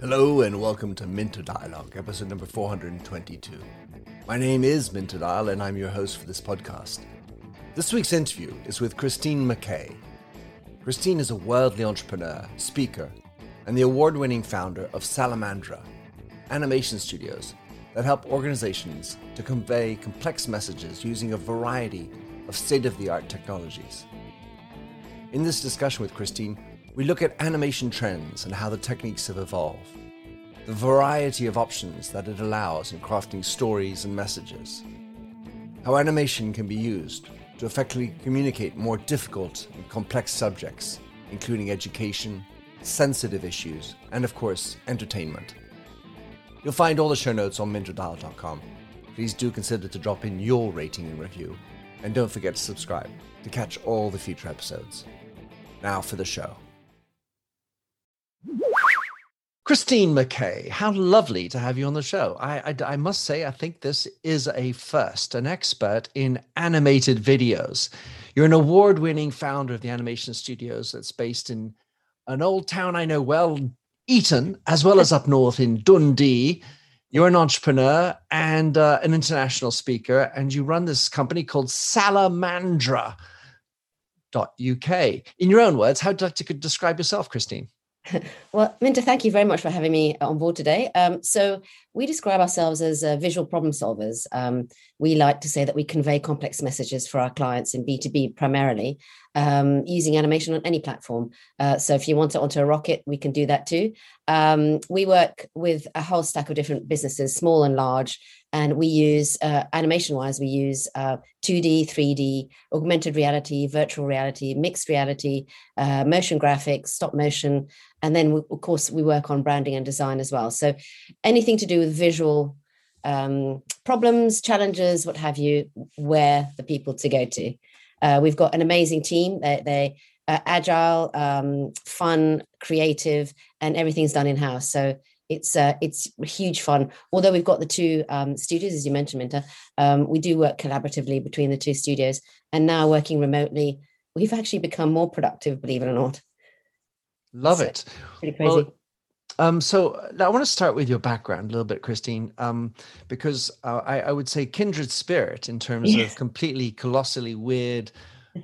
Hello and welcome to Minter Dialogue, episode number 422. My name is Minter Dial and I'm your host for this podcast. This week's interview is with Christine McKay. Christine is a worldly entrepreneur, speaker, and the award winning founder of Salamandra, animation studios that help organizations to convey complex messages using a variety of state of the art technologies. In this discussion with Christine, we look at animation trends and how the techniques have evolved, the variety of options that it allows in crafting stories and messages, how animation can be used to effectively communicate more difficult and complex subjects, including education, sensitive issues, and of course, entertainment. You'll find all the show notes on minterdial.com. Please do consider to drop in your rating and review, and don't forget to subscribe to catch all the future episodes. Now for the show. Christine McKay, how lovely to have you on the show. I, I, I, must say, I think this is a first, an expert in animated videos. You're an award winning founder of the animation studios that's based in an old town I know well, Eton, as well as up north in Dundee. You're an entrepreneur and uh, an international speaker, and you run this company called Salamandra.uk. In your own words, how would you like to describe yourself, Christine? Well, Minter, thank you very much for having me on board today. Um, so, we describe ourselves as uh, visual problem solvers. Um, we like to say that we convey complex messages for our clients in B2B primarily um, using animation on any platform. Uh, so, if you want it onto a rocket, we can do that too. Um, we work with a whole stack of different businesses, small and large, and we use uh, animation wise we use uh, 2d 3d augmented reality virtual reality mixed reality uh, motion graphics stop motion and then we, of course we work on branding and design as well so anything to do with visual um, problems challenges what have you where the people to go to uh, we've got an amazing team they, they are agile um, fun creative and everything's done in house so it's uh, it's huge fun. Although we've got the two um, studios, as you mentioned, Minter, um, we do work collaboratively between the two studios, and now working remotely, we've actually become more productive. Believe it or not. Love so, it. Pretty crazy. Well, um, so I want to start with your background a little bit, Christine, um, because uh, I, I, would say kindred spirit in terms yes. of completely colossally weird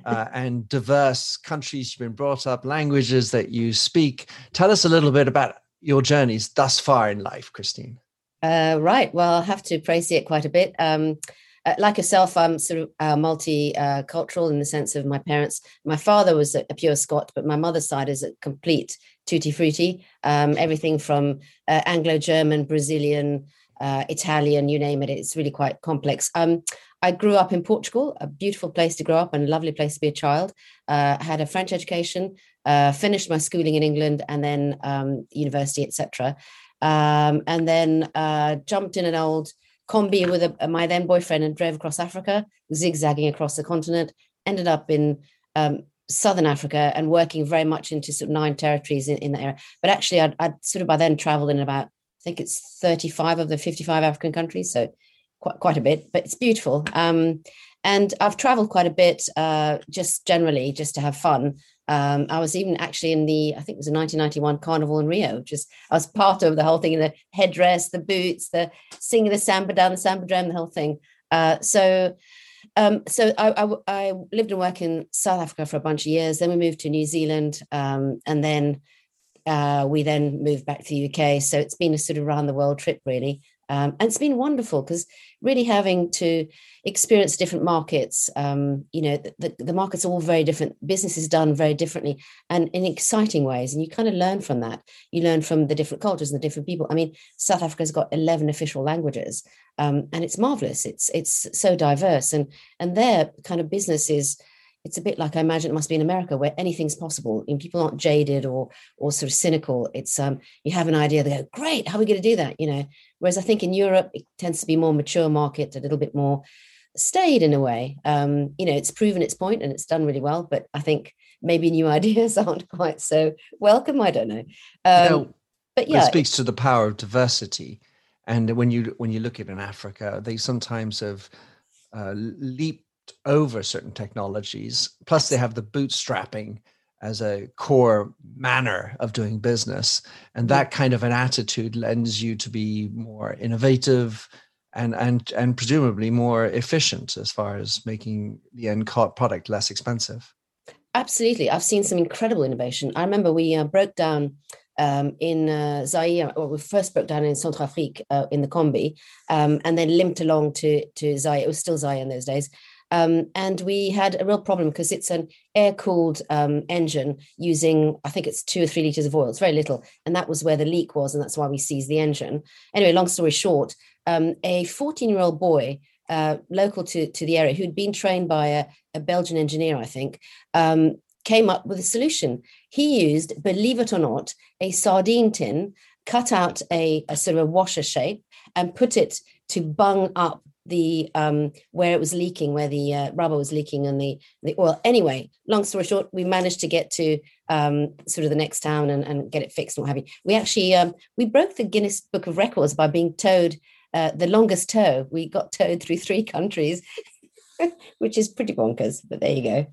uh, and diverse countries you've been brought up, languages that you speak. Tell us a little bit about your journeys thus far in life, Christine? Uh, right. Well, I'll have to praise it quite a bit. Um, uh, like yourself, I'm sort of uh, multicultural in the sense of my parents. My father was a, a, pure Scot, but my mother's side is a complete tutti frutti. Um, everything from uh, Anglo German, Brazilian, uh, Italian, you name it. It's really quite complex. Um, I grew up in Portugal, a beautiful place to grow up and a lovely place to be a child. Uh, I had a French education, uh, finished my schooling in England and then um, university, etc. Um, and then uh, jumped in an old combi with a, my then boyfriend and drove across Africa, zigzagging across the continent. Ended up in um, southern Africa and working very much into sort of nine territories in, in area. But actually, I'd, I'd, sort of by then traveled in about I think it's 35 of the 55 African countries, so quite quite a bit. But it's beautiful. Um, and I've traveled quite a bit, uh, just generally, just to have fun. Um, I was even actually in the, I think it was a 1991 Carnival in Rio. Just I was part of the whole thing, in the headdress, the boots, the singing the samba down the samba drum, the whole thing. Uh, so, um, so I, I, I, lived and worked in South Africa for a bunch of years. Then we moved to New Zealand, um, and then uh, we then moved back to the UK. So it's been a sort of around the world trip, really. Um, and it's been wonderful because really having to experience different markets, um, you know, the, the markets are all very different, business is done very differently and in exciting ways. And you kind of learn from that. You learn from the different cultures and the different people. I mean, South Africa's got 11 official languages um, and it's marvelous. It's, it's so diverse and, and their kind of business is, it's a bit like I imagine it must be in America where anything's possible and people aren't jaded or or sort of cynical. It's um you have an idea, they go, great, how are we going to do that? You know, whereas I think in Europe it tends to be more mature market, a little bit more staid in a way. Um, you know, it's proven its point and it's done really well, but I think maybe new ideas aren't quite so welcome. I don't know. Um, know, but yeah, it speaks to the power of diversity. And when you when you look at in Africa, they sometimes have uh, leaped over certain technologies. Plus, they have the bootstrapping as a core manner of doing business. And that kind of an attitude lends you to be more innovative and and and presumably more efficient as far as making the end product less expensive. Absolutely. I've seen some incredible innovation. I remember we uh, broke down um, in uh, Zaire, or we first broke down in Centrafrique uh, in the Combi, um, and then limped along to, to Zaire. It was still Zaire in those days. Um, and we had a real problem because it's an air cooled um, engine using, I think it's two or three liters of oil. It's very little. And that was where the leak was. And that's why we seized the engine. Anyway, long story short, um, a 14 year old boy, uh, local to, to the area, who'd been trained by a, a Belgian engineer, I think, um, came up with a solution. He used, believe it or not, a sardine tin, cut out a, a sort of a washer shape, and put it to bung up the um, where it was leaking, where the uh, rubber was leaking and the the oil. Anyway, long story short, we managed to get to um, sort of the next town and, and get it fixed and what have you. We actually um, we broke the Guinness Book of Records by being towed uh, the longest tow. We got towed through three countries, which is pretty bonkers. But there you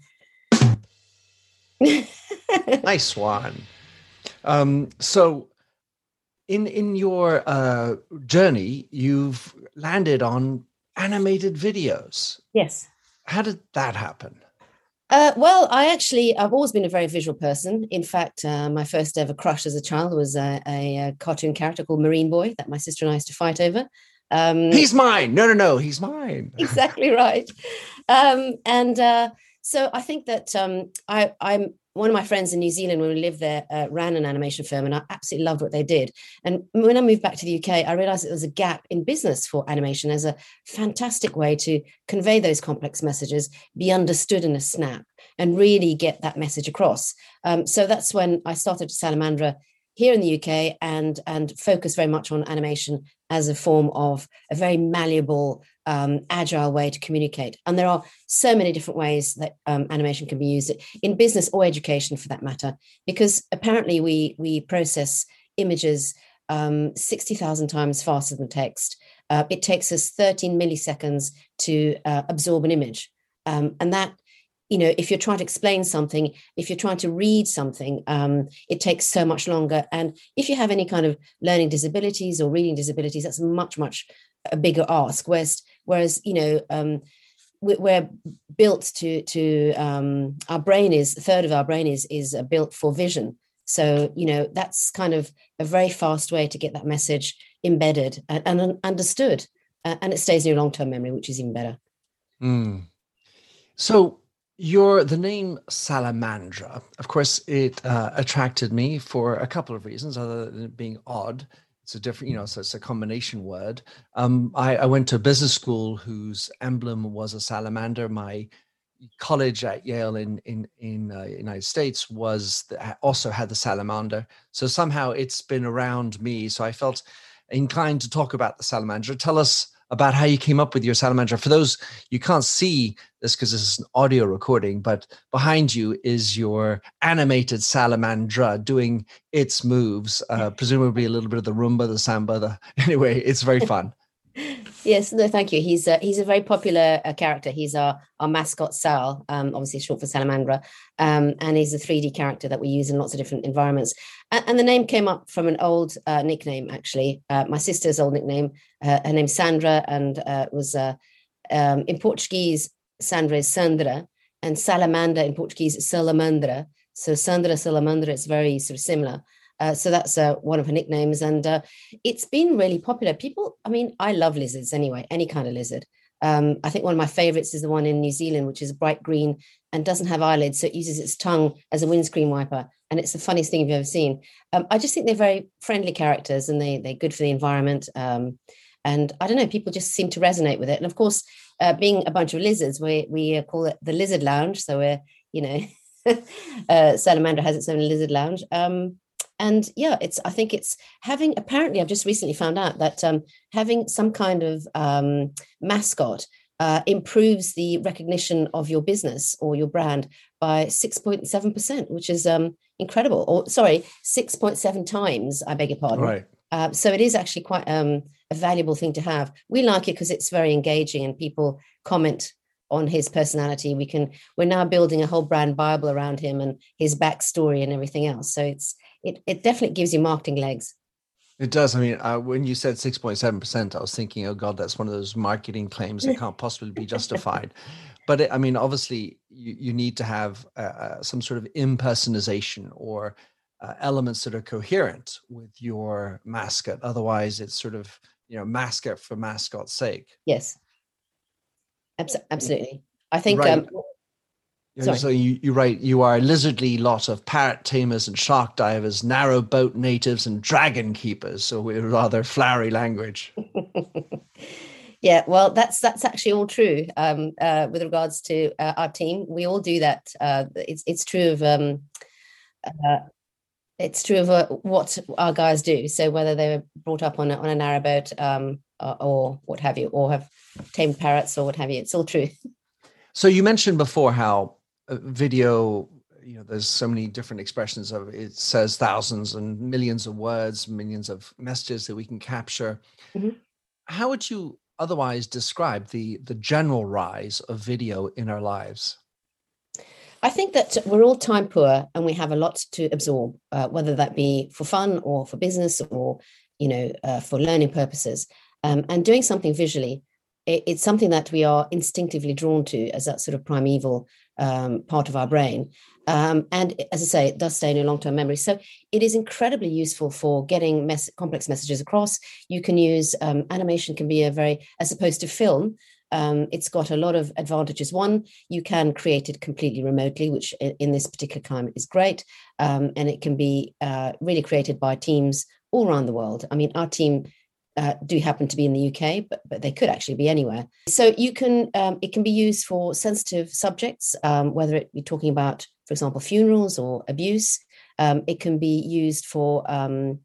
go. nice one. Um, so in in your uh, journey, you've landed on animated videos. Yes. How did that happen? Uh, well, I actually, I've always been a very visual person. In fact, uh, my first ever crush as a child was a, a, a, cartoon character called Marine Boy that my sister and I used to fight over. Um, he's mine. No, no, no, he's mine. exactly right. Um, and uh, so I think that um, I, I'm one of my friends in New Zealand, when we lived there, uh, ran an animation firm, and I absolutely loved what they did. And when I moved back to the UK, I realized that there was a gap in business for animation as a fantastic way to convey those complex messages, be understood in a snap, and really get that message across. Um, so that's when I started Salamandra here in the UK and and focus very much on animation as a form of a very malleable, um, agile way to communicate. And there are so many different ways that um, animation can be used in business or education, for that matter, because apparently we we process images um, sixty thousand times faster than text. Uh, it takes us thirteen milliseconds to uh, absorb an image, um, and that you know if you're trying to explain something if you're trying to read something um, it takes so much longer and if you have any kind of learning disabilities or reading disabilities that's much much a bigger ask whereas whereas you know um, we're built to to um, our brain is a third of our brain is is uh, built for vision so you know that's kind of a very fast way to get that message embedded and, and understood uh, and it stays in your long-term memory which is even better mm. so your the name Salamandra, of course, it uh, attracted me for a couple of reasons, other than being odd. It's a different, you know, so it's a combination word. Um, I, I went to a business school whose emblem was a salamander. My college at Yale in in in uh, United States was the, also had the salamander. So somehow it's been around me. So I felt inclined to talk about the salamander. Tell us about how you came up with your salamander. For those you can't see this because this is an audio recording, but behind you is your animated salamandra doing its moves, uh, presumably a little bit of the rumba, the samba. The anyway, it's very fun. Yes, no, thank you. He's a, he's a very popular uh, character. He's our, our mascot, Sal, um, obviously short for Salamandra, um, and he's a 3D character that we use in lots of different environments. And, and the name came up from an old uh, nickname, actually. Uh, my sister's old nickname, uh, her name's Sandra, and uh, was uh, um, in Portuguese, Sandra is Sandra, and Salamander in Portuguese is Salamandra. So Sandra Salamandra is very sort of similar. Uh, so that's uh, one of her nicknames, and uh, it's been really popular. People, I mean, I love lizards anyway, any kind of lizard. Um, I think one of my favorites is the one in New Zealand, which is bright green and doesn't have eyelids, so it uses its tongue as a windscreen wiper, and it's the funniest thing you've ever seen. Um, I just think they're very friendly characters, and they they're good for the environment. Um, and I don't know, people just seem to resonate with it. And of course, uh, being a bunch of lizards, we we uh, call it the Lizard Lounge. So we're you know, uh, Salamander has its own lizard lounge. Um, and yeah it's i think it's having apparently i've just recently found out that um, having some kind of um, mascot uh, improves the recognition of your business or your brand by 6.7% which is um, incredible or sorry 6.7 times i beg your pardon right uh, so it is actually quite um, a valuable thing to have we like it because it's very engaging and people comment on his personality. We can we're now building a whole brand bible around him and his backstory and everything else. So it's it it definitely gives you marketing legs. It does. I mean, uh, when you said 6.7%, I was thinking, oh God, that's one of those marketing claims that can't possibly be justified. but it, I mean, obviously, you, you need to have uh, uh, some sort of impersonalization or uh, elements that are coherent with your mascot. Otherwise, it's sort of, you know, mascot for mascot's sake. Yes. Abs- absolutely. I think right. um, Sorry. So you, you write, you are a lizardly lot of parrot tamers and shark divers, narrow boat natives and dragon keepers. So we're rather flowery language. yeah, well, that's that's actually all true. Um, uh, with regards to uh, our team, we all do that. Uh, it's it's true of um, uh, it's true of uh, what our guys do. So whether they were brought up on a, on a narrowboat um, or, or what have you, or have tamed parrots or what have you, it's all true. So you mentioned before how video you know there's so many different expressions of it says thousands and millions of words millions of messages that we can capture mm-hmm. how would you otherwise describe the the general rise of video in our lives I think that we're all time poor and we have a lot to absorb, uh, whether that be for fun or for business or, you know, uh, for learning purposes. Um, and doing something visually, it, it's something that we are instinctively drawn to as that sort of primeval um, part of our brain. Um, and as I say, it does stay in your long term memory. So it is incredibly useful for getting mess- complex messages across. You can use um, animation, can be a very, as opposed to film, um, it's got a lot of advantages. One, you can create it completely remotely, which in this particular climate is great. Um, and it can be uh, really created by teams all around the world. I mean, our team uh, do happen to be in the UK, but, but they could actually be anywhere. So you can um, it can be used for sensitive subjects, um, whether it be talking about, for example, funerals or abuse. Um, it can be used for um,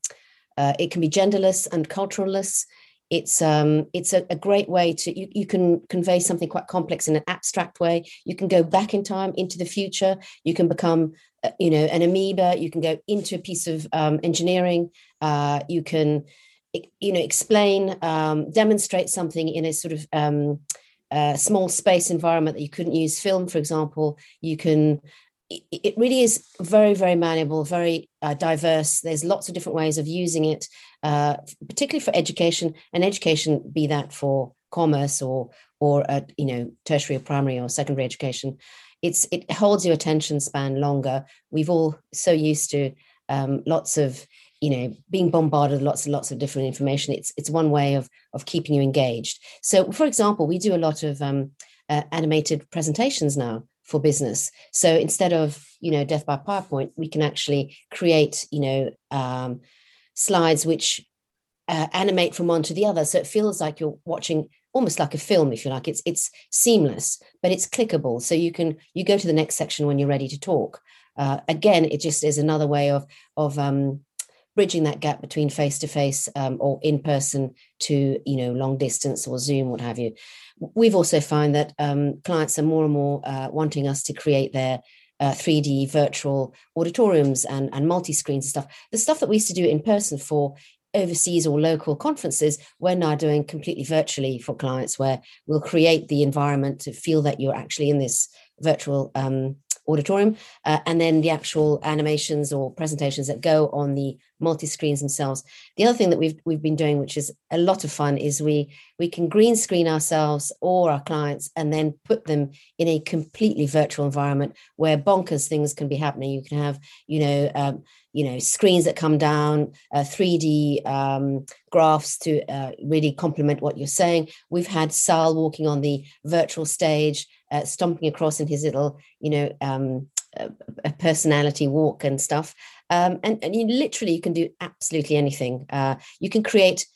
uh, it can be genderless and culturalless. It's um, it's a, a, great way to you, you can convey something quite complex in an abstract way. You can go back in time into the future. You can become uh, you know an amoeba. You can go into a piece of um, engineering. Uh, you can you know explain um, demonstrate something in a sort of um, uh, small space environment that you couldn't use film for example. You can it really is very very malleable very uh, diverse. There's lots of different ways of using it uh, particularly for education and education be that for commerce or or uh, you know tertiary or primary or secondary education it's it holds your attention span longer. We've all so used to um, lots of you know being bombarded with lots and lots of different information it's it's one way of of keeping you engaged. So for example we do a lot of um, uh, animated presentations now for business. So instead of you know death by powerpoint we can actually create you know um, slides which uh, animate from one to the other. So it feels like you're watching almost like a film if you like. It's it's seamless but it's clickable. So you can you go to the next section when you're ready to talk. Uh, again it just is another way of of um, bridging that gap between face to face or in person to you know long distance or zoom what have you. We've also found that um, clients are more and more uh, wanting us to create their uh, 3d virtual auditoriums and, and multi-screens and stuff. The stuff that we used to do in person for overseas or local conferences we're now doing completely virtually for clients where we'll create the environment to feel that you're actually in this virtual um, auditorium, uh, and then the actual animations or presentations that go on the multi screens themselves. The other thing that we've we've been doing, which is a lot of fun, is we we can green screen ourselves or our clients and then put them in a completely virtual environment where bonkers things can be happening. You can have you know. Um, you know screens that come down uh, 3d um, graphs to uh, really complement what you're saying we've had sal walking on the virtual stage uh, stomping across in his little, you know, um, a personality walk and stuff. Um, and, and you literally you can do absolutely anything. Uh, you can create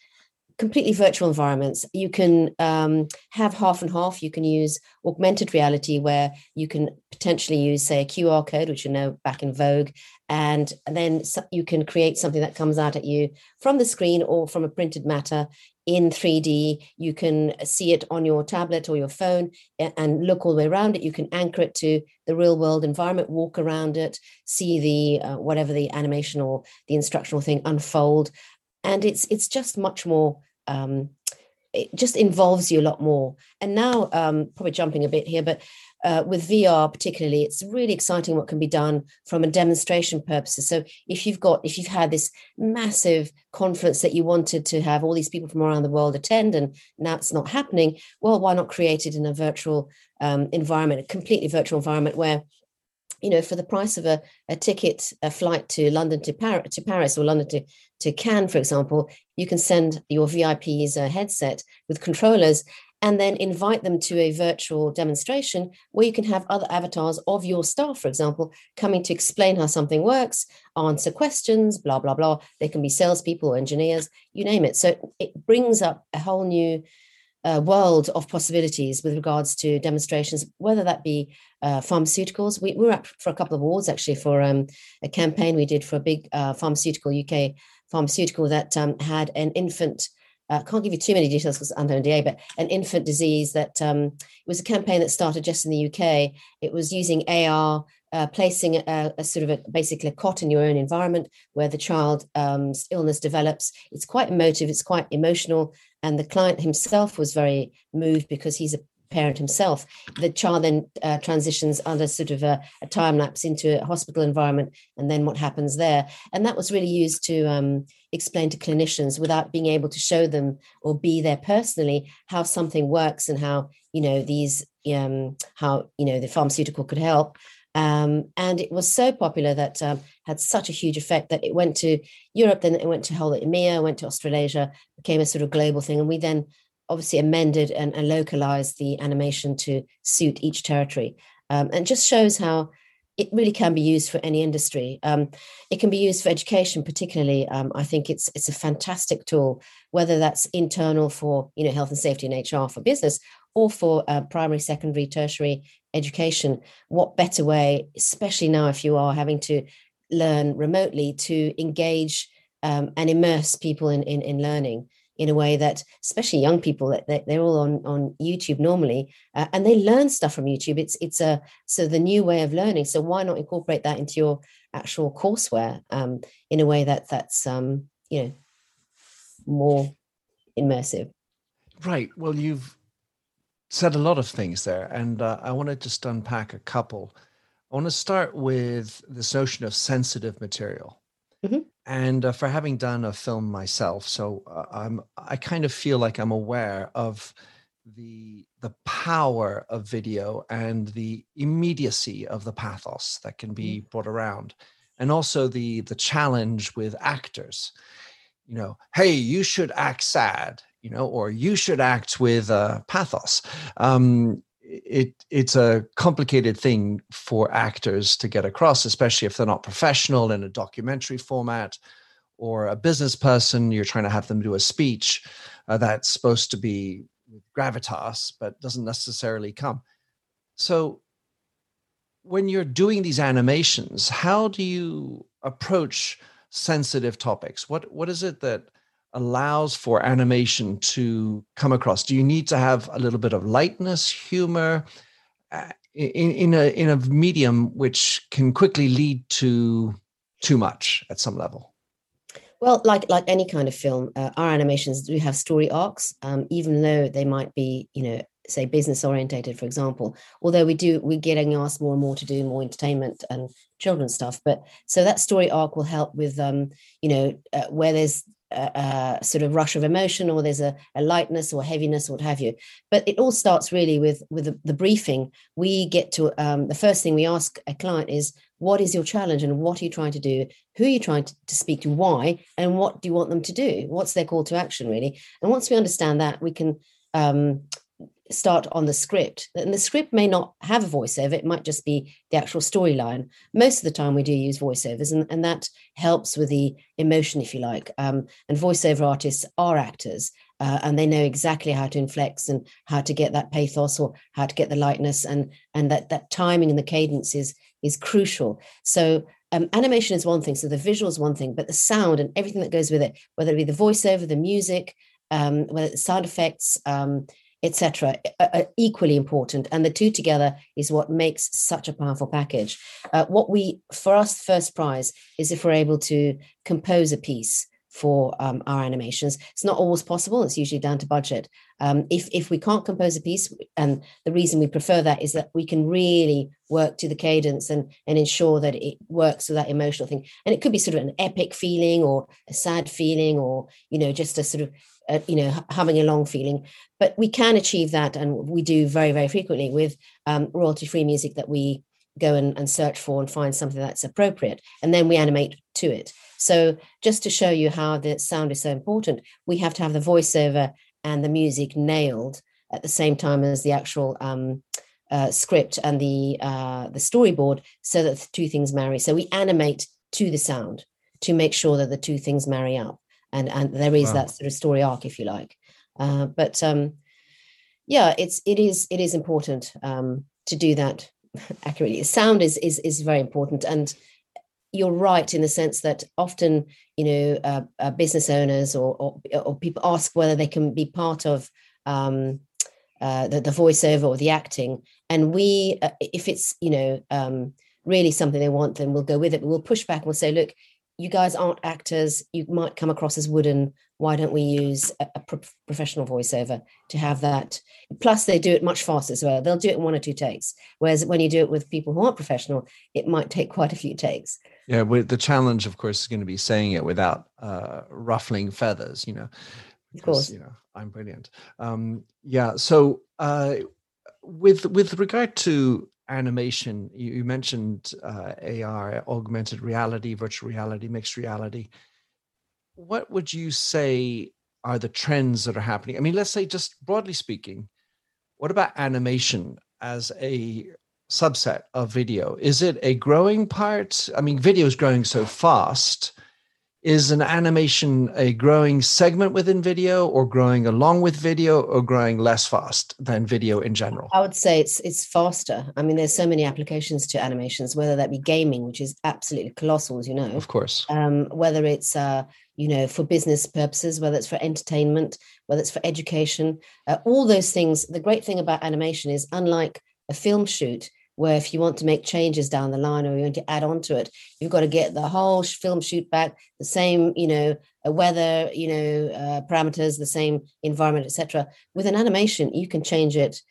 completely virtual environments. You can um, have half and half. You can use augmented reality where you can potentially use, say, a QR code, which you know back in vogue, and then you can create something that comes out at you from the screen or from a printed matter in 3D. You can see it on your tablet or your phone and look all the way around it. You can anchor it to the real world environment, walk around it, see the uh, whatever the animation or the instructional thing unfold, and it's it's just much more um, it just involves you a lot more. And now, um, probably jumping a bit here, but uh, with VR particularly, it's really exciting what can be done from a demonstration purposes. So if you've got, if you've had this massive conference that you wanted to have all these people from around the world attend, and now it's not happening, well, why not create it in a virtual um, environment, a completely virtual environment where you know, for the price of a, a ticket, a flight to London to, Par- to Paris or London to, to Cannes, for example, you can send your VIPs a headset with controllers and then invite them to a virtual demonstration where you can have other avatars of your staff, for example, coming to explain how something works, answer questions, blah, blah, blah. They can be salespeople engineers, you name it. So it brings up a whole new uh, world of possibilities with regards to demonstrations, whether that be uh, pharmaceuticals. We, we, were up for a couple of awards actually for um, a campaign we did for a big uh, pharmaceutical, UK pharmaceutical that um, had an infant uh, can't give you too many details because under NDA, but an infant disease that um, was a campaign that started just in the UK. It was using AR, uh, placing a, a, sort of a, basically a cot in your own environment where the child's um, illness develops. It's quite emotive, it's quite emotional, and the client himself was very moved because he's a parent himself. The child then uh, transitions under sort of a, a, time lapse into a hospital environment, and then what happens there. And that was really used to um, explain to clinicians without being able to show them or be there personally how something works and how you know these um, how you know the pharmaceutical could help. Um, and it was so popular that um, had such a huge effect that it went to Europe, then it went to whole EMEA, went to Australasia, became a sort of global thing, and we then obviously amended and, and localized the animation to suit each territory. Um, and just shows how it really can be used for any industry. Um, it can be used for education, particularly. Um, I think it's it's a fantastic tool, whether that's internal for you know health and safety and HR for business, or for uh, primary, secondary, tertiary education. What better way, especially now if you are having to learn remotely, to engage um, and immerse people in, in, in learning in a way that especially young people that they're all on on youtube normally uh, and they learn stuff from youtube. It's it's a so the new way of learning so why not incorporate that into your actual courseware um, in a way that that's um, you know more immersive? Right. Well you've said a lot of things there and uh, i want to just unpack a couple. I want to start with this notion of sensitive material and uh, for having done a film myself so uh, i'm i kind of feel like i'm aware of the the power of video and the immediacy of the pathos that can be mm. brought around and also the the challenge with actors you know hey you should act sad you know or you should act with uh, pathos um, it it's a complicated thing for actors to get across, especially if they're not professional in a documentary format or a business person. You're trying to have them do a speech uh, that's supposed to be gravitas, but doesn't necessarily come. So, when you're doing these animations, how do you approach sensitive topics? What what is it that allows for animation to come across? Do you need to have a little bit of lightness, humor, uh, in, in a in a medium which can quickly lead to too much at some level? Well, like like any kind of film, uh, our animations do have story arcs, um, even though they might be, you know, say business orientated, for example. Although we do, we're getting asked more and more to do more entertainment and children's stuff. But so that story arc will help with, um, you know, uh, where there's a, sort of rush of emotion or there's a, a, lightness or heaviness or what have you. But it all starts really with with the, the briefing. We get to um, the first thing we ask a client is what is your challenge and what are you trying to do? Who are you trying to, to speak to? Why? And what do you want them to do? What's their call to action really? And once we understand that we can um, start on the script. And the script may not have a voiceover, it might just be the actual storyline. Most of the time, we do use voiceovers, and, and that helps with the emotion, if you like. Um, and voiceover artists are actors. Uh, and they know exactly how to inflect and how to get that pathos or how to get the lightness and and that that timing and the cadence is is crucial so um, animation is one thing so the visual is one thing but the sound and everything that goes with it whether it be the voiceover the music um, whether it's sound effects um, etc., are equally important. And the two together is what makes such a powerful package. Uh, what we, for us, first prize is if we're able to compose a piece for um, our animations. It's not always possible. It's usually down to budget. Um, if if we can't compose a piece, and the reason we prefer that is that we can really work to the cadence and and ensure that it works with that emotional thing. And it could be sort of an epic feeling or a sad feeling or you know just a sort of uh, you know having a long feeling. But we can achieve that, and we do very very frequently with um, royalty free music that we go and, and search for and find something that's appropriate, and then we animate to it. So just to show you how the sound is so important, we have to have the voiceover and the music nailed at the same time as the actual um, uh, script and the uh, the storyboard, so that the two things marry. So we animate to the sound to make sure that the two things marry up, and and there is wow. that sort of story arc, if you like. Uh, but um, yeah, it's it is it is important um, to do that accurately. Sound is is is very important, and you're right in the sense that often, you know, uh, uh, business owners or, or, or people ask whether they can be part of um, uh, the, the voiceover or the acting, and we, uh, if it's you know um, really something they want, then we'll go with it. But we'll push back and we'll say, look, you guys aren't actors. You might come across as wooden. Why don't we use a, a pro- professional voiceover to have that? Plus, they do it much faster as well. They'll do it in one or two takes. Whereas when you do it with people who aren't professional, it might take quite a few takes. Yeah, the challenge, of course, is going to be saying it without uh, ruffling feathers. You know, because, of course. You know, I'm brilliant. Um, yeah. So, uh, with with regard to animation, you, you mentioned uh, AR, augmented reality, virtual reality, mixed reality. What would you say are the trends that are happening? I mean, let's say just broadly speaking, what about animation as a subset of video? Is it a growing part? I mean, video is growing so fast is an animation a growing segment within video or growing along with video or growing less fast than video in general? I would say it's it's faster. I mean there's so many applications to animations whether that be gaming which is absolutely colossal as you know. Of course. Um, whether it's uh, you know for business purposes whether it's for entertainment whether it's for education uh, all those things. The great thing about animation is unlike a film shoot where if you want to make changes down the line or you want to add on to it, you've got to get the whole film shoot back, the same, you know, weather, you know, uh, parameters, the same environment, etc. With an animation, you can change it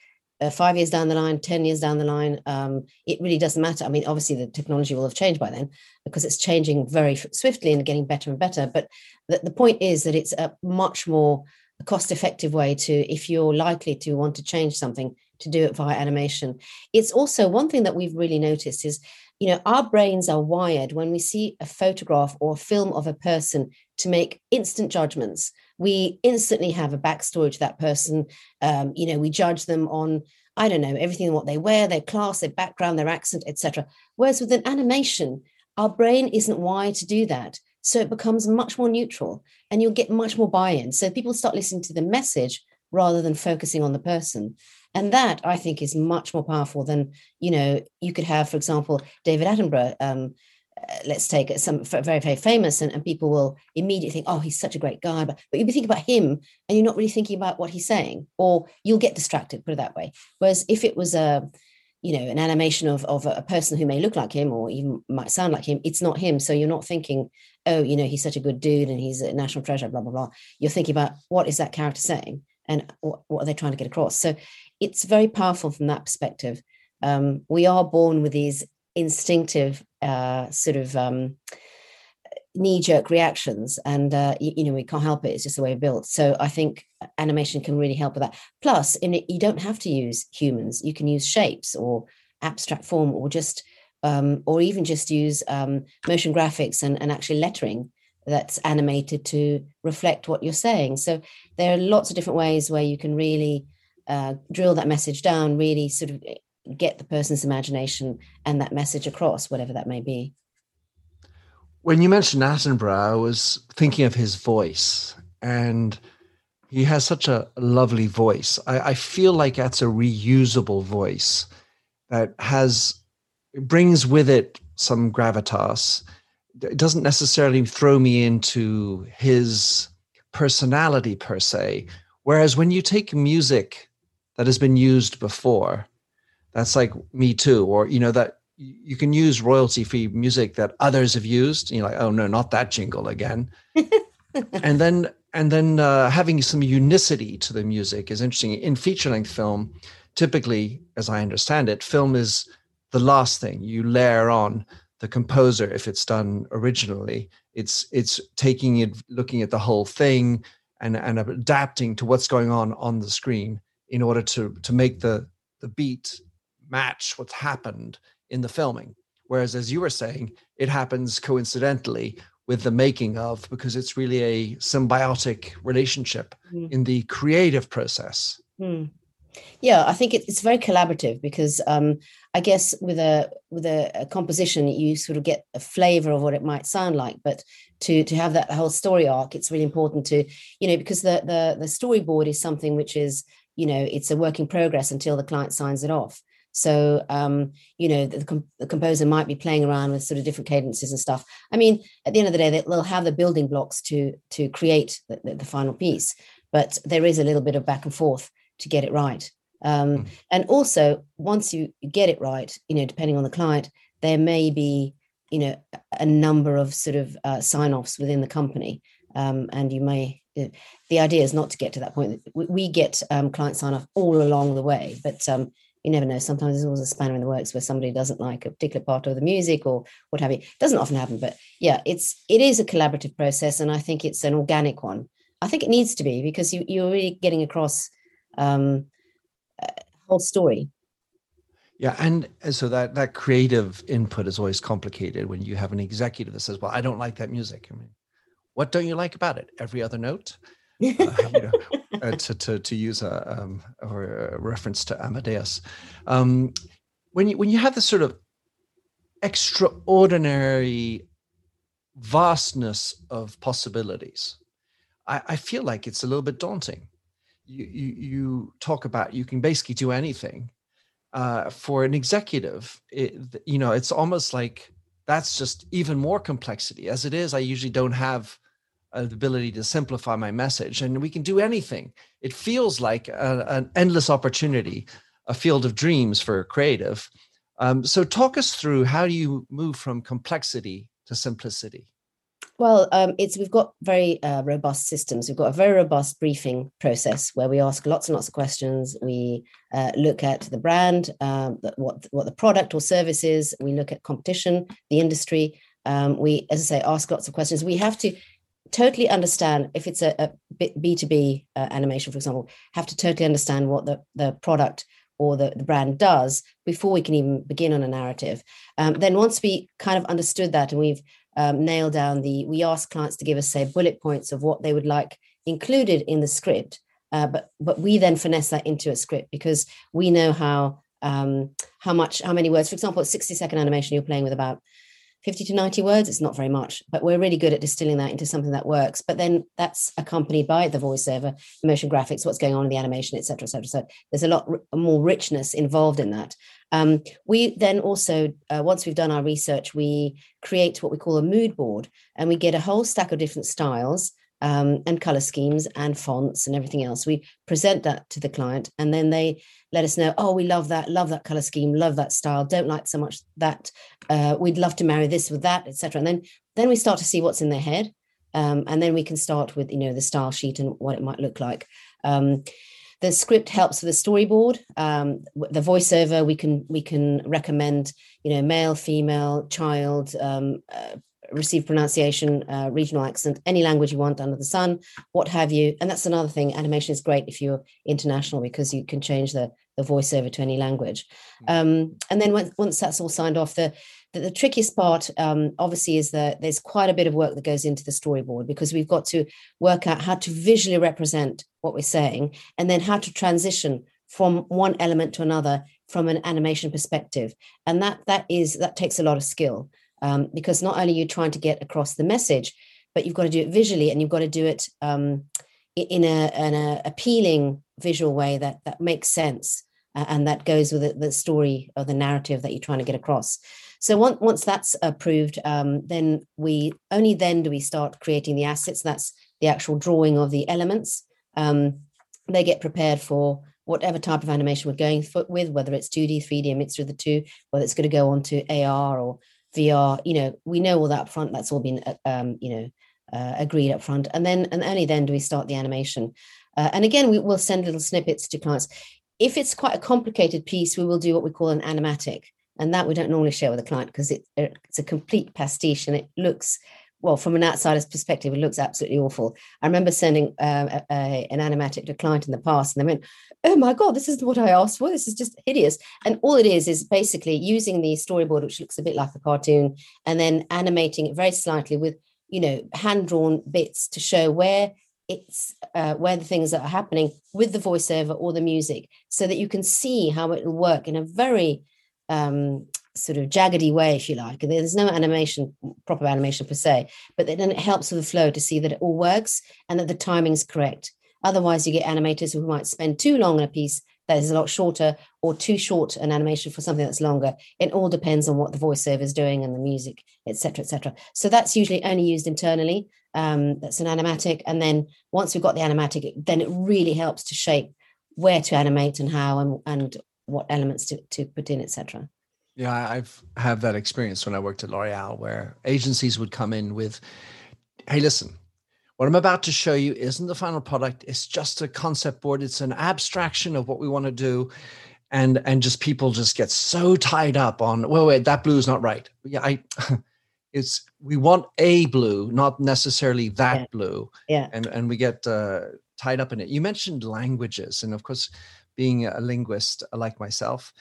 uh, five years down the line, 10 years down the line. Um, it really doesn't matter. I mean, obviously the technology will have changed by then because it's changing very swiftly and getting better and better. But the, the point is that it's a much more cost effective way to, if you're likely to want to change something, to do it via animation. It's also one thing that we've really noticed is, you know, our brains are wired when we see a photograph or a film of a person to make instant judgments. We instantly have a backstory to that person. Um, you know, we judge them on, I don't know, everything what they wear, their class, their background, their accent, etc. Whereas with an animation, our brain isn't wired to do that. So it becomes much more neutral and you'll get much more buy in. So people start listening to the message rather than focusing on the person. And that I think is much more powerful than, you know, you could have, for example, David Attenborough. Um, uh, let's take some very, very famous, and, and people will immediately think, oh, he's such a great guy. But, but you'll be thinking about him and you're not really thinking about what he's saying, or you'll get distracted, put it that way. Whereas if it was a, you know, an animation of, of a person who may look like him or even might sound like him, it's not him. So you're not thinking, oh, you know, he's such a good dude and he's a national treasure, blah, blah, blah. You're thinking about what is that character saying? and what, what, are they trying to get across so it's very powerful from that perspective. Um, we are born with these instinctive uh, sort of um, knee-jerk reactions and uh, you, you, know we can't help it it's just the way we're built. So i think animation can really help with that. Plus in it you don't have to use humans. You can use shapes or abstract form or just um, or even just use um, motion graphics and, and actually lettering that's animated to reflect what you're saying. So there are lots of different ways where you can really uh, drill that message down, really sort of get the person's imagination and that message across, whatever that may be. When you mentioned Attenborough, I was thinking of his voice, and he has such a lovely voice. I, I feel like that's a reusable voice that has brings with it some gravitas it doesn't necessarily throw me into his personality per se. Whereas when you take music that has been used before, that's like me too, or you know that you can use royalty free music that others have used. You're like, oh no, not that jingle again. and then and then uh, having some unicity to the music is interesting. In feature length film, typically, as I understand it, film is the last thing you layer on the composer if it's done originally. It's it's taking it, looking at the whole thing, and and adapting to what's going on on the screen in order to to make the the beat match what's happened in the filming. Whereas, as you were saying, it happens coincidentally with the making of because it's really a symbiotic relationship mm. in the creative process. Mm. Yeah, I think it's very collaborative because um, I guess with a with a, a, composition you sort of get a flavor of what it might sound like, but to to have that whole story arc, it's really important to you know because the the the storyboard is something which is you know it's a work in progress until the client signs it off. So, um, you know, the, the, the, composer might be playing around with sort of different cadences and stuff. I mean, at the end of the day, they'll have the building blocks to to create the, the, the final piece, but there is a little bit of back and forth to get it right. Um, mm. And also, once you, get it right, you know, depending on the client, there may be, you know, a number of sort of uh, sign offs within the company. Um, and you may, uh, the idea is not to get to that point. We, get um, client sign off all along the way, but um, you never know. Sometimes there's always a spanner in the works where somebody doesn't like a particular part of the music or what have you. Doesn't often happen, but yeah, it's it is a collaborative process, and I think it's an organic one. I think it needs to be because you you're really getting across um, a whole story. Yeah, and so that that creative input is always complicated when you have an executive that says, "Well, I don't like that music." I mean, what don't you like about it? Every other note. uh, you know, uh, to, to, to use a, um, or a reference to Amadeus. Um, when you when you have this sort of extraordinary vastness of possibilities, I, I feel like it's a little bit daunting. You, you, you talk about you can basically do anything. Uh, for an executive, it, you know, it's almost like that's just even more complexity. As it is, I usually don't have ability to simplify my message and we can do anything it feels like a, an endless opportunity a field of dreams for a creative um, so talk us through how you move from complexity to simplicity well, um, it's we've got very uh, robust systems. We've got a very robust briefing process where we ask lots and lots of questions. We uh, look at the brand, um, what what the product or service is. We look at competition, the industry. Um, we, as I say, ask lots of questions. We have to totally understand if it's a, a b2b uh, animation for example have to totally understand what the, the product or the, the brand does before we can even begin on a narrative. Um, then once we kind of understood that and we've um, nailed down the we ask clients to give us say bullet points of what they would like included in the script uh, but but we then finesse that into a script because we know how um, how much how many words. For example a 60 second animation you're playing with about 50 to 90 words it's not very much but we're really good at distilling that into something that works. But then that's accompanied by the voiceover motion graphics what's going on in the animation etc etc so there's a lot more richness involved in that. Um, we then also uh, once we've done our research we create what we call a mood board and we get a whole stack of different styles um, and color schemes and fonts and everything else. We present that to the client, and then they let us know, oh, we love that, love that color scheme, love that style, don't like so much that. Uh, we'd love to marry this with that, etc. And then then we start to see what's in their head, um, and then we can start with you know the style sheet and what it might look like. Um, the script helps with the storyboard. Um, the voiceover we can we can recommend you know male, female, child, um, uh, receive pronunciation, uh, regional accent, any language you want under the sun, what have you. And that's another thing. Animation is great if you're international because you can change the, the voiceover to any language. Hmm. Um, and then when, once that's all signed off, the the, the trickiest part, um, obviously, is that there's quite a bit of work that goes into the storyboard because we've got to work out how to visually represent what we're saying and then how to transition from one element to another from an animation perspective and that that is that takes a lot of skill um, because not only are you trying to get across the message, but you've got to do it visually and you've got to do it um, in a an appealing visual way that that makes sense uh, and that goes with the, the, story or the narrative that you're trying to get across. So once once that's approved, um, then we only then do we start creating the assets. That's the actual drawing of the elements. Um, they get prepared for whatever type of animation we're going with, whether it's 2D, 3D, a mixture of the two, whether it's going to go on to AR or VR, you know, we know all that up front. That's all been, uh, um, you know, uh, agreed up front, and then and only then do we start the animation. Uh, and again, we will send little snippets to clients. If it's quite a complicated piece, we will do what we call an animatic, and that we don't normally share with the client because it, it's a complete pastiche and it looks well from an outsider's perspective it looks absolutely awful. I remember sending um, a, a, an animatic to a client in the past and they went oh my god this is what i asked for. This is just hideous. And all it is is basically using the storyboard which looks a bit like a cartoon and then animating it very slightly with you know hand drawn bits to show where it's uh, where the things that are happening with the voiceover or the music so that you can see how it will work in a very um, sort of jaggedy way, if you like. There's no animation, proper animation per se, but then it helps with the flow to see that it all works and that the timing's correct. Otherwise, you get animators who might spend too long in a piece that is a lot shorter or too short an animation for something that's longer. It all depends on what the voiceover is doing and the music, etc., etc. So that's usually only used internally. Um, that's an animatic, and then once we've got the animatic, then it really helps to shape where to animate and how and and what elements to, to put in, etc. Yeah, I've have that experience when I worked at L'Oreal, where agencies would come in with, "Hey, listen, what I'm about to show you isn't the final product. It's just a concept board. It's an abstraction of what we want to do." And and just people just get so tied up on, well, wait, that blue is not right. Yeah, I it's we want a blue, not necessarily that yeah. blue. Yeah. And and we get uh, tied up in it. You mentioned languages, and of course, being a linguist like myself,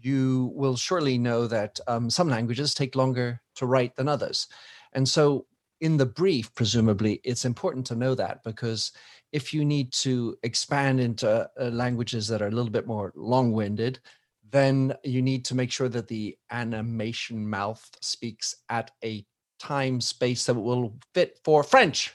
you will surely know that um, some languages take longer to write than others. And so, in the brief, presumably, it's important to know that because if you need to expand into uh, languages that are a little bit more long winded, then you need to make sure that the animation mouth speaks at a time space that will fit for French,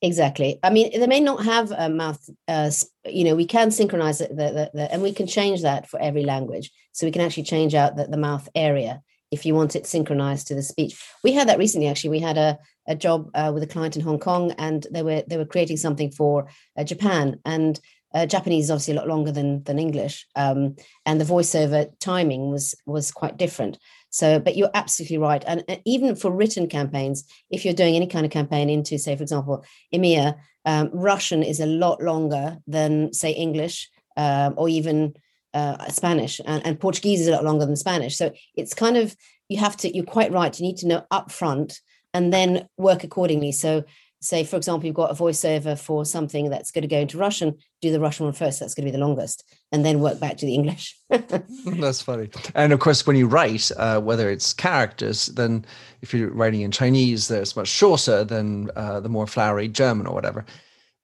Exactly. I mean, they may not have a mouth. Uh, you know, we can synchronize it, the, the, the, and we can change that for every language. So we can actually change out the, the mouth area if you want it synchronized to the speech. We had that recently. Actually, we had a, a job uh, with a client in Hong Kong, and they were they were creating something for uh, Japan, and uh, Japanese is obviously a lot longer than than English, um, and the voiceover timing was was quite different. So, but you're absolutely right. And, even for written campaigns, if you're doing any kind of campaign into, say, for example, EMEA, um, Russian is a lot longer than, say, English um, or even uh, Spanish, and, and, Portuguese is a lot longer than Spanish. So it's kind of, you have to, you're quite right. You need to know upfront and then work accordingly. So say, for example, you've got a voiceover for something that's going to go into Russian, do the Russian one first. That's going to be the longest, and then work back to the English. that's funny. And of course, when you write, uh, whether it's characters, then if you're writing in Chinese, there's much shorter than uh, the more flowery German or whatever.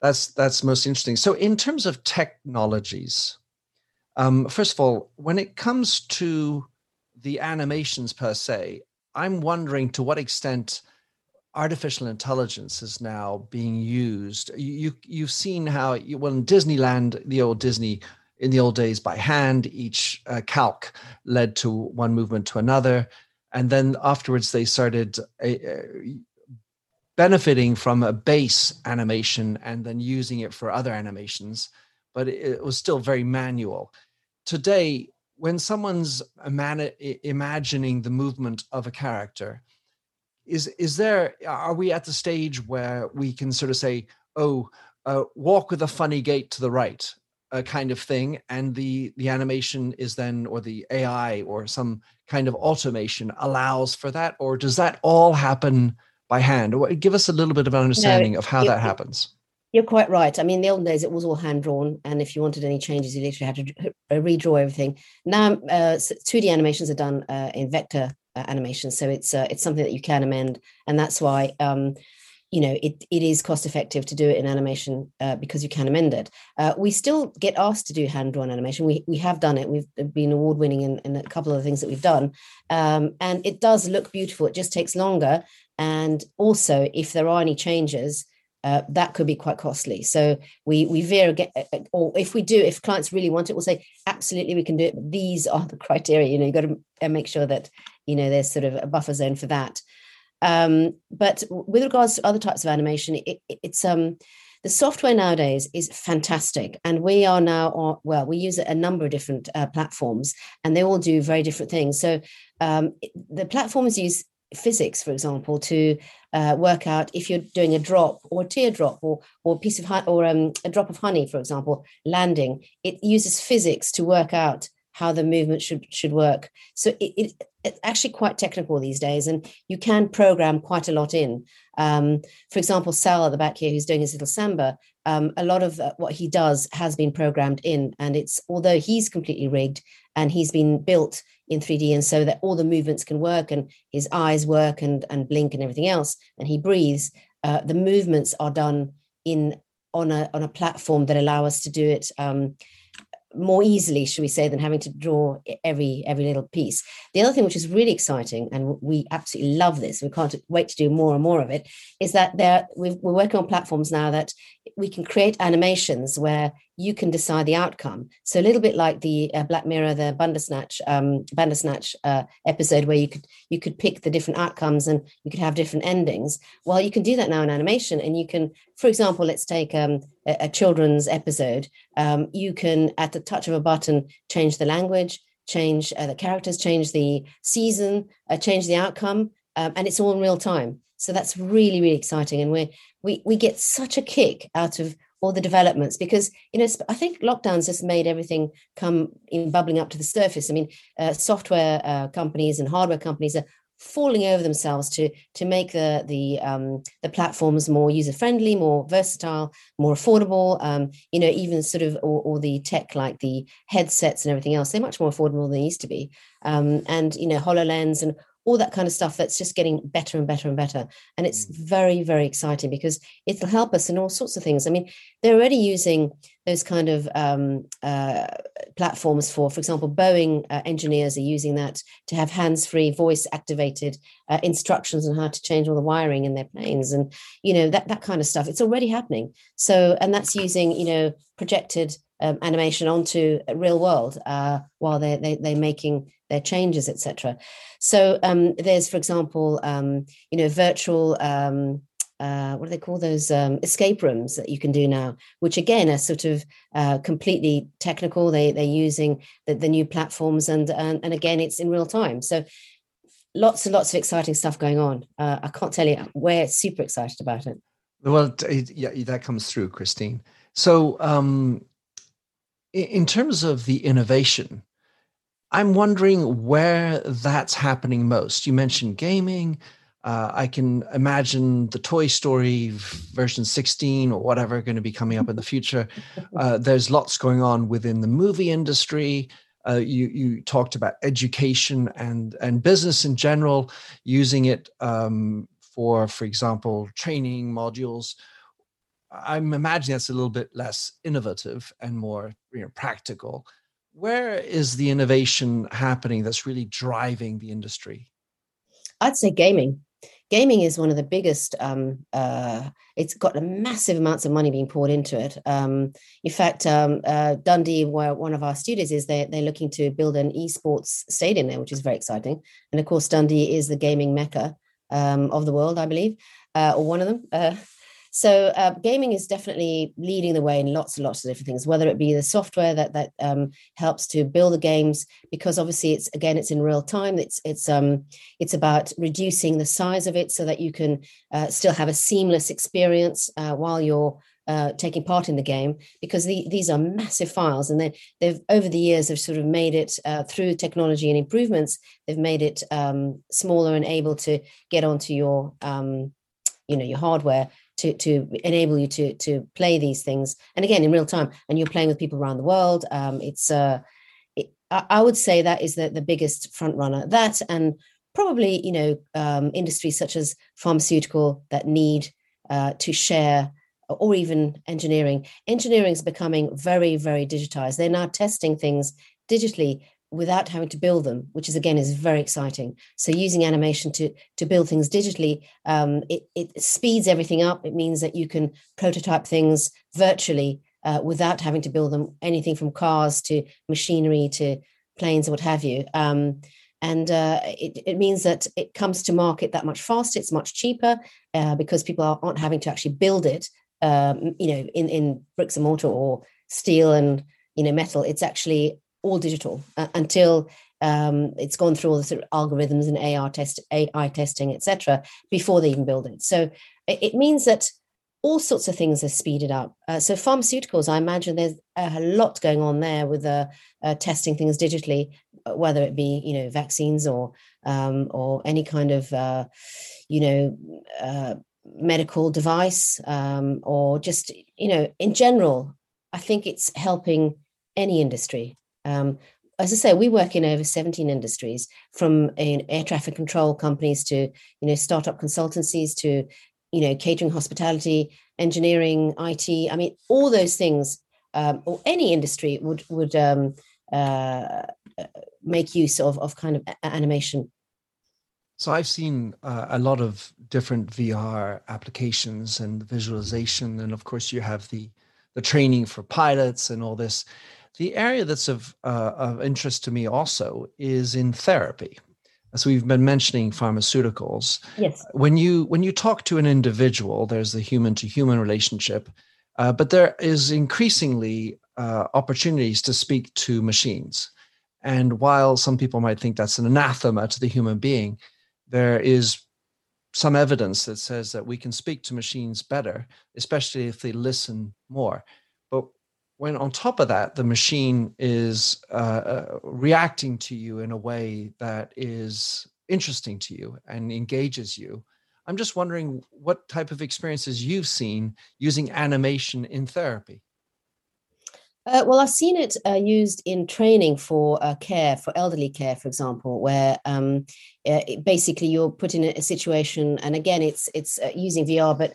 That's that's most interesting. So, in terms of technologies, um, first of all, when it comes to the animations per se, I'm wondering to what extent artificial intelligence is now being used. You, you have seen how you, well in Disneyland, the old Disney in the old days by hand, each uh, calc led to one movement to another, and then afterwards they started uh, uh, benefiting from a base animation and then using it for other animations, but it, it was still very manual. Today, when someone's imagining the movement of a character, is is there are we at the stage where we can sort of say oh uh, walk with a funny gait to the right uh, kind of thing and the the animation is then or the ai or some kind of automation allows for that or does that all happen by hand give us a little bit of an understanding no, of how that happens you're quite right. I mean, the old days it was all hand drawn, and if you wanted any changes, you literally had to redraw everything. Now, uh, 2D animations are done uh, in vector uh, animation, so it's uh, it's something that you can amend, and that's why um, you know it it is cost effective to do it in animation uh, because you can amend it. Uh, we still get asked to do hand drawn animation. We we have done it. We've been award winning in, in, a couple of the things that we've done, um, and it does look beautiful. It just takes longer, and also if there are any changes uh, that could be quite costly. So we we veer again, uh, uh, or if we do, if clients really want it, we'll say absolutely we can do it. these are the criteria. You know, you got to uh, make sure that you know there's sort of a buffer zone for that. Um, but with regards to other types of animation, it, it's um the software nowadays is fantastic, and we are now on, well, we use a number of different uh, platforms, and they all do very different things. So um, the platforms use physics, for example, to uh, work out if you're doing a drop or a teardrop or or a piece of or um, a drop of honey, for example, landing. It uses physics to work out how the movement should should work. So it, it, it's actually quite technical these days, and you can program quite a lot in. Um, for example, Sal at the back here, who's doing his little samba, um, a lot of uh, what he does has been programmed in, and it's although he's completely rigged and he's been built in 3D, and so that all the movements can work and his eyes work and and blink and everything else, and he breathes. Uh, the movements are done in on a on a platform that allow us to do it um, more easily, should we say, than having to draw every every little piece. The other thing, which is really exciting, and we absolutely love this, we can't wait to do more and more of it, is that there we are working on platforms now that we can create animations where you can decide the outcome. So a little bit like the uh, Black Mirror, the Bandersnatch, um, Bandersnatch uh, episode, where you could you could pick the different outcomes and you could have different endings. Well, you can do that now in animation, and you can, for example, let's take um, a, children's episode. Um, you can, at the touch of a button, change the language, change uh, the characters, change the season, uh, change the outcome, um, and it's all in real time. So that's really really exciting, and we we we get such a kick out of all the developments because you know i think lockdowns just made everything come in bubbling up to the surface i mean uh, software uh, companies and hardware companies are falling over themselves to to make the the um, the platforms more user friendly more versatile more affordable um, you know even sort of or, the tech like the headsets and everything else they're much more affordable than they used to be. Um, and you know hololens and all that kind of stuff that's just getting better and better and better. And it's mm. very, very exciting because it'll help us in all sorts of things. I mean, they're already using those kind of um, uh, platforms for, for example, Boeing uh, engineers are using that to have hands free, voice activated uh, instructions on how to change all the wiring in their planes and, you know, that, that kind of stuff. It's already happening. So, and that's using, you know, projected um, animation onto real world uh, while they're, they, they're making their changes, etc. So um, there's, for example, um, you know, virtual. Um, uh, what do they call those um, escape rooms that you can do now? Which again are sort of uh, completely technical. They they're using the, the new platforms, and, and and again it's in real time. So lots and lots of exciting stuff going on. Uh, I can't tell you we're super excited about it. Well, yeah, that comes through, Christine. So, um, in terms of the innovation I'm wondering where that's happening most. You mentioned gaming. Uh, I can imagine the Toy Story version 16 or whatever going to be coming up in the future. Uh, there's lots going on within the movie industry. Uh, you you talked about education and and business in general, using it um, for, for example, training modules. I'm imagining that's a little bit less innovative and more you know, practical where is the innovation happening that's really driving the industry? I'd say gaming. Gaming is one of the biggest. Um, uh, it's got massive amounts of money being poured into it. Um, in fact, um, uh, Dundee, where one of our studios is, they, they're looking to build an esports stadium there, which is very exciting. And of course, Dundee is the gaming mecca um, of the world, I believe, uh, or one of them. So uh, gaming is definitely leading the way in lots and lots of different things, whether it be the software that that um, helps to build the games, because obviously it's again it's in real time. It's it's um it's about reducing the size of it so that you can uh, still have a seamless experience uh, while you're uh, taking part in the game because the, these are massive files and they, they've over the years have sort of made it uh, through technology and improvements they've made it um, smaller and able to get onto your um, you know your hardware to to enable you to to play these things. And again in real time and you're playing with people around the world um, it's uh it, I, would say that is the, the biggest front runner. That and probably you know um, industries such as pharmaceutical that need uh, to share or even engineering. Engineering is becoming very very digitized. They're now testing things digitally without having to build them, which is again is very exciting. So using animation to to build things digitally, um, it it speeds everything up. It means that you can prototype things virtually uh, without having to build them. Anything from cars to machinery to planes what have you. Um, and uh, it, it means that it comes to market that much faster. It's much cheaper uh, because people aren't having to actually build it, um, you know, in in bricks and mortar or steel and you know metal. It's actually all digital uh, until um, it's gone through all the sort of algorithms and AR test, AI testing, etc., before they even build it. So it, it means that all sorts of things are speeded up. Uh, so pharmaceuticals, I imagine there's a lot going on there with uh, uh, testing things digitally, uh, whether it be you know vaccines or um, or any kind of uh, you know uh, medical device um, or just you know in general. I think it's helping any industry. Um, as I say, we work in over 17 industries, from air traffic control companies to you know startup consultancies to you know, catering, hospitality, engineering, IT. I mean, all those things, um, or any industry would would um, uh, make use of of kind of animation. So I've seen uh, a lot of different VR applications and visualization, and of course you have the the training for pilots and all this. The area that's of uh, of interest to me also is in therapy. So we've been mentioning pharmaceuticals yes. when you when you talk to an individual there's the human to human relationship uh, but there is increasingly uh, opportunities to speak to machines. And while some people might think that's an anathema to the human being there is some evidence that says that we can speak to machines better especially if they listen more when on top of that the machine is uh, uh, reacting to you in a way that is interesting to you and engages you i'm just wondering what type of experiences you've seen using animation in therapy uh, well, I've seen it uh, used in training for uh, care, for elderly care, for example, where um, uh, basically you're put in a, situation, and again, it's it's uh, using VR, but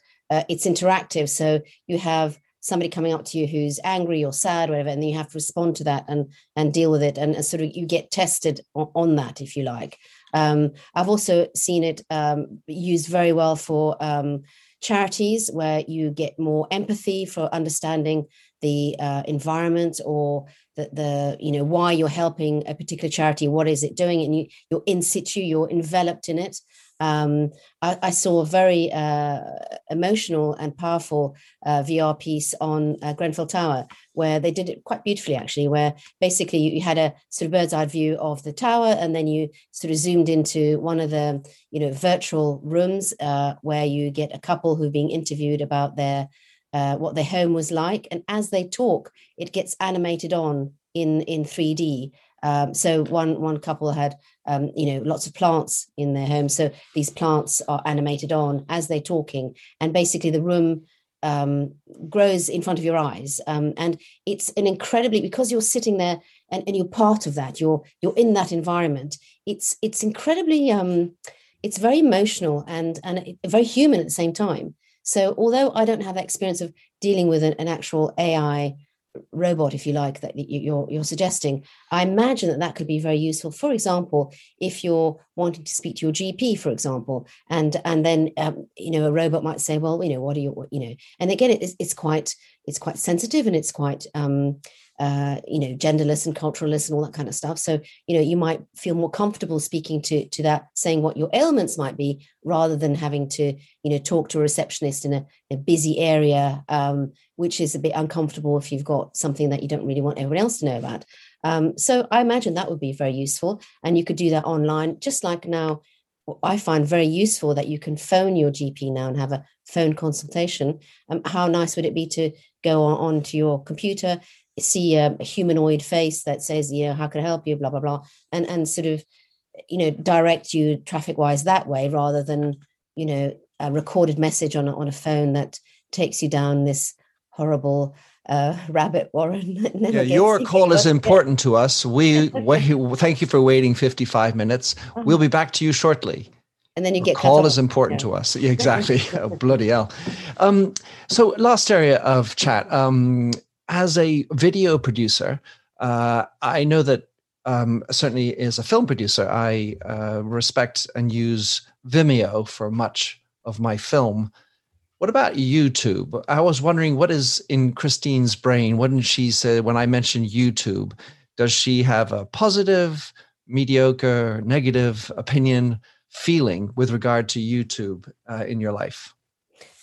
it's interactive. So you have somebody coming up to you who's angry or sad or whatever and you have to respond to that and and deal with it and, sort of you get tested on, on that if you like. Um, i've also seen it um, used very well for um, charities where you get more empathy for understanding the uh, environment or the, the you know why you're helping a particular charity what is it doing and you you're in situ you're enveloped in it um, I, I, saw a very uh, emotional and powerful uh, VR piece on uh, Grenfell Tower, where they did it quite beautifully, actually, where basically you, had a sort of bird's eye view of the tower, and then you sort of zoomed into one of the, you know, virtual rooms uh, where you get a couple who are being interviewed about their uh, what their home was like, and as they talk, it gets animated on in in 3D. Um, so one one couple had um, you know lots of plants in their home, so these plants are animated on as they're talking, and basically the room um, grows in front of your eyes, um, and it's an incredibly because you're sitting there and, and you're part of that, you're you're in that environment. It's it's incredibly um, it's very emotional and and very human at the same time. So although I don't have experience of dealing with an, an actual AI robot if you like that you're you're suggesting. I imagine that that could be very useful for example if you're wanting to speak to your gp for example and and then um, you know a robot might say well you know what are you you know and again it's, it's quite it's quite sensitive and it's quite um, uh, you know, genderless and culturalist and all that kind of stuff. So, you know, you might feel more comfortable speaking to to that, saying what your ailments might be, rather than having to, you know, talk to a receptionist in a, a busy area, um, which is a bit uncomfortable if you've got something that you don't really want everyone else to know about. Um, so, I imagine that would be very useful, and you could do that online, just like now. I find very useful that you can phone your GP now and have a phone consultation. Um, how nice would it be to go on, on to your computer, see a, humanoid face that says, you know, how can I help you, blah, blah, blah, and, and sort of, you know, direct you traffic wise that way rather than, you know, a recorded message on, on a phone that takes you down this horrible uh, rabbit warren. yeah, your call is important to us. We, we thank you for waiting 55 minutes. Uh-huh. We'll be back to you shortly and then you get call is important yeah. to us. Yeah, exactly. oh, bloody hell. Um, so last area of chat. Um, as a video producer, uh, I know that um, certainly as a film producer, I uh, respect and use Vimeo for much of my film. What about YouTube? I was wondering what is in Christine's brain. What did she say when I mentioned YouTube? Does she have a positive, mediocre, negative opinion, feeling with regard to YouTube uh, in your life?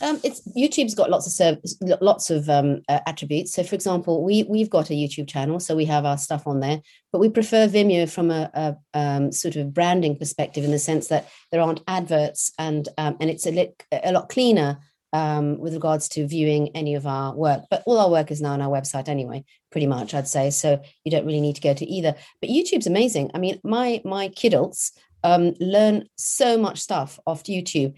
Um, it's YouTube's got lots of lots of um, uh, attributes. So, for example, we we've got a YouTube channel, so we have our stuff on there. But we prefer Vimeo from a, a um, sort of branding perspective, in the sense that there aren't adverts, and um, and it's a, li- a lot cleaner um, with regards to viewing any of our work. But all our work is now on our website anyway, pretty much, I'd say. So you don't really need to go to either. But YouTube's amazing. I mean, my my kidults um, learn so much stuff off YouTube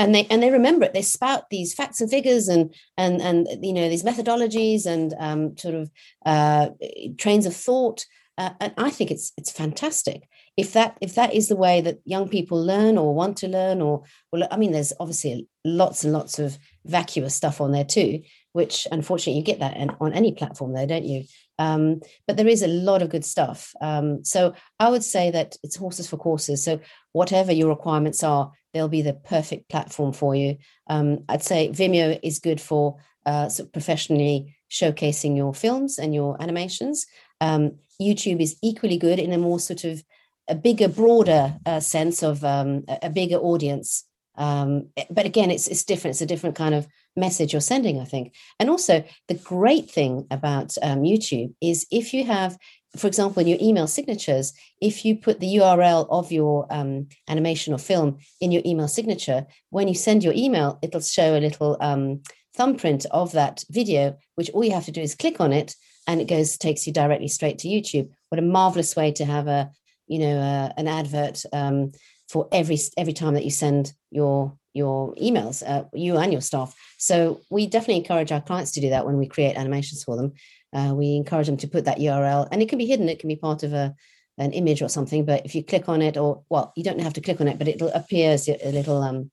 and they and they remember it. They spout these facts and figures and and and you know these methodologies and um, sort of uh, trains of thought. Uh, and i think it's it's fantastic. If that if that is the way that young people learn or want to learn or well i mean there's obviously lots and lots of vacuous stuff on there too which unfortunately you get that on any platform there don't you? Um, but there is a lot of good stuff. Um, so i would say that it's horses for courses. So whatever your requirements are they'll be the perfect platform for you. Um, I'd say Vimeo is good for uh, sort of professionally showcasing your films and your animations. Um, YouTube is equally good in a more sort of a bigger, broader uh, sense of um, a bigger audience. Um, but again, it's it's different. It's a different kind of message you're sending, I think. And also, the great thing about um, YouTube is if you have for example, in your email signatures, if you put the URL of your um, animation or film in your email signature, when you send your email, it'll show a little um, thumbprint of that video, which all you have to do is click on it, and it goes takes you directly straight to YouTube. What a marvelous way to have a you know uh, an advert um, for every every time that you send your your emails, uh, you and your staff. So we definitely encourage our clients to do that when we create animations for them uh, we encourage them to put that URL, and it can be hidden. It can be part of a an image or something. But if you click on it, or well, you don't have to click on it, but it appears a little um,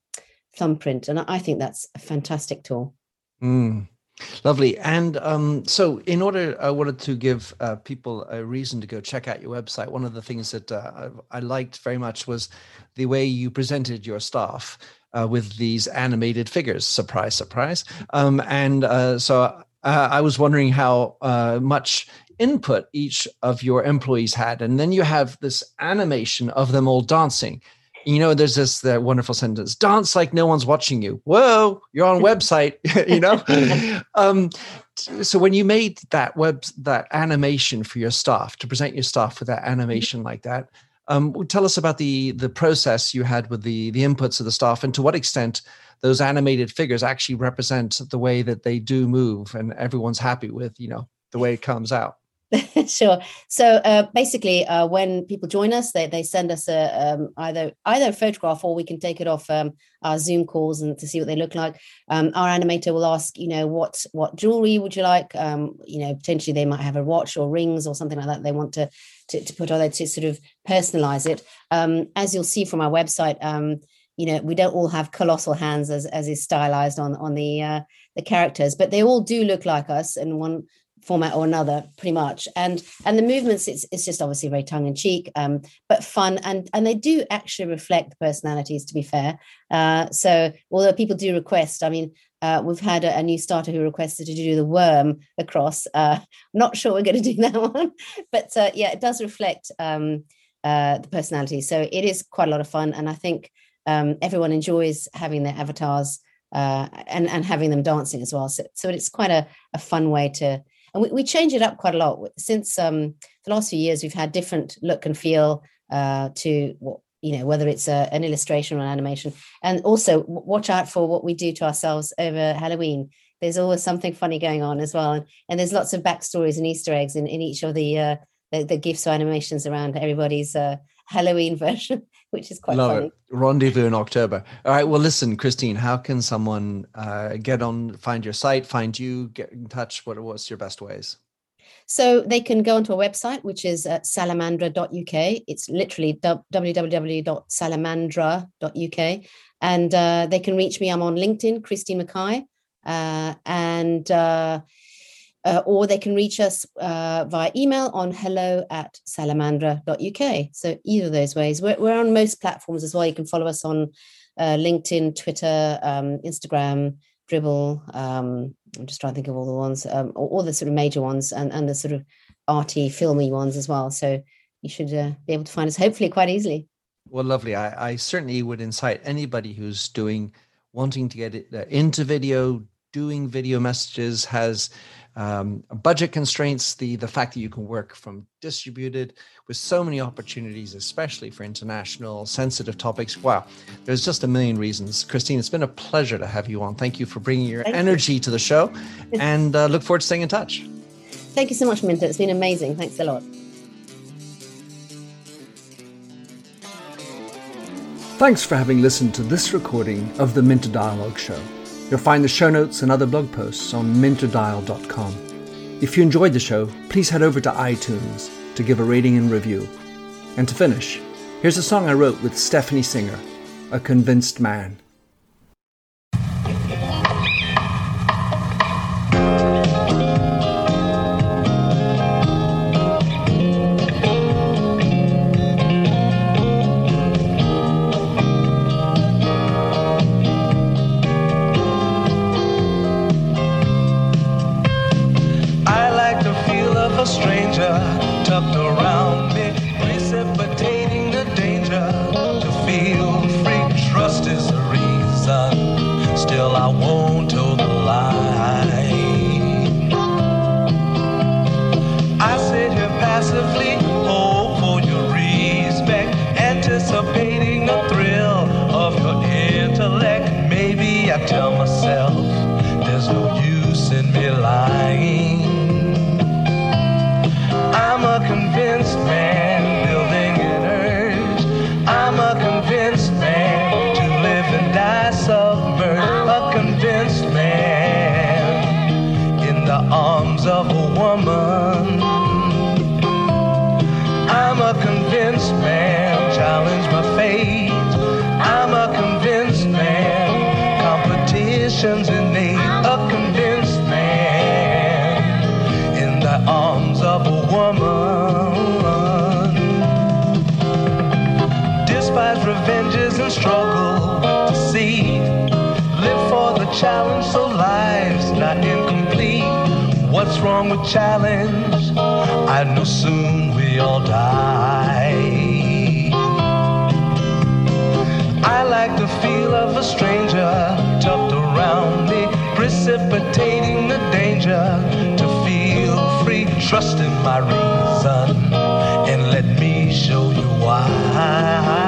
thumbprint, and I think that's a fantastic tool. Mm. Lovely. And um, so, in order, I wanted to give uh, people a reason to go check out your website. One of the things that uh, I liked very much was the way you presented your staff uh, with these animated figures. Surprise, surprise. Um, and uh, so uh, I was wondering how uh, much input each of your employees had, and then you have this animation of them all dancing. You know, there's this that wonderful sentence: "Dance like no one's watching you." Whoa, you're on website. you know. um, so when you made that web that animation for your staff to present your staff with that animation like that, um, tell us about the the process you had with the the inputs of the staff, and to what extent those animated figures actually represent the way that they do move and everyone's happy with you know the way it comes out sure. So uh, basically uh, when people join us they, they send us a um, either either a photograph or we can take it off um, our zoom calls and to see what they look like. Um, our animator will ask you know what what jewelry would you like? Um, you know potentially they might have a watch or rings or something like that they want to to, to put on there to sort of personalize it. Um, as you'll see from our website um, you know we don't all have colossal hands as as is stylized on on the uh, the characters but they all do look like us in one format or another pretty much. And and the movements it's, it's just obviously very tongue-in-cheek um, but fun and and they do actually reflect the personalities to be fair. Uh, so although people do request i mean uh, we've had a, a, new starter who requested to do the worm across. Uh, not sure we're going to do that one but uh, yeah it does reflect um, uh, the personality so it is quite a lot of fun and i think um, everyone enjoys having their avatars uh, and and having them dancing as well. So, so it's quite a, a fun way to, and we, we change it up quite a lot since um, the last few years. We've had different look and feel uh, to what you know whether it's a, an illustration or an animation, and also watch out for what we do to ourselves over Halloween. There's always something funny going on as well, and, and there's lots of backstories and Easter eggs in, in each of the uh, the, the gifts or animations around everybody's uh, Halloween version which is quite Love funny. It. Rendezvous in October. All right. Well, listen, Christine, how can someone uh, get on, find your site, find you, get in touch? What what's your best ways? So they can go onto a website, which is at salamandra.uk. It's literally www.salamandra.uk. And uh, they can reach me. I'm on LinkedIn, Christine Mackay. Uh, and uh, or they can reach us uh, via email on hello at salamandra.uk. So either of those ways. We're, we're on most platforms as well. You can follow us on uh, LinkedIn, Twitter, um, Instagram, Dribbble. Um, I'm just trying to think of all the ones, um, all, the sort of major ones and, and the sort of arty, filmy ones as well. So you should uh, be able to find us hopefully quite easily. Well, lovely. I, I certainly would incite anybody who's doing wanting to get uh, into video, doing video messages has um, budget constraints, the the fact that you can work from distributed with so many opportunities, especially for international sensitive topics. Wow, there's just a million reasons. Christine, it's been a pleasure to have you on. Thank you for bringing your Thank energy you. to the show, and uh, look forward to staying in touch. Thank you so much, Minter. It's been amazing. Thanks a lot. Thanks for having listened to this recording of the Minter Dialogue Show. You'll find the show notes and other blog posts on minterdial.com. If you enjoyed the show, please head over to iTunes to give a rating and review. And to finish, here's a song I wrote with Stephanie Singer, A Convinced Man. Trust in my reason, and let me show you why.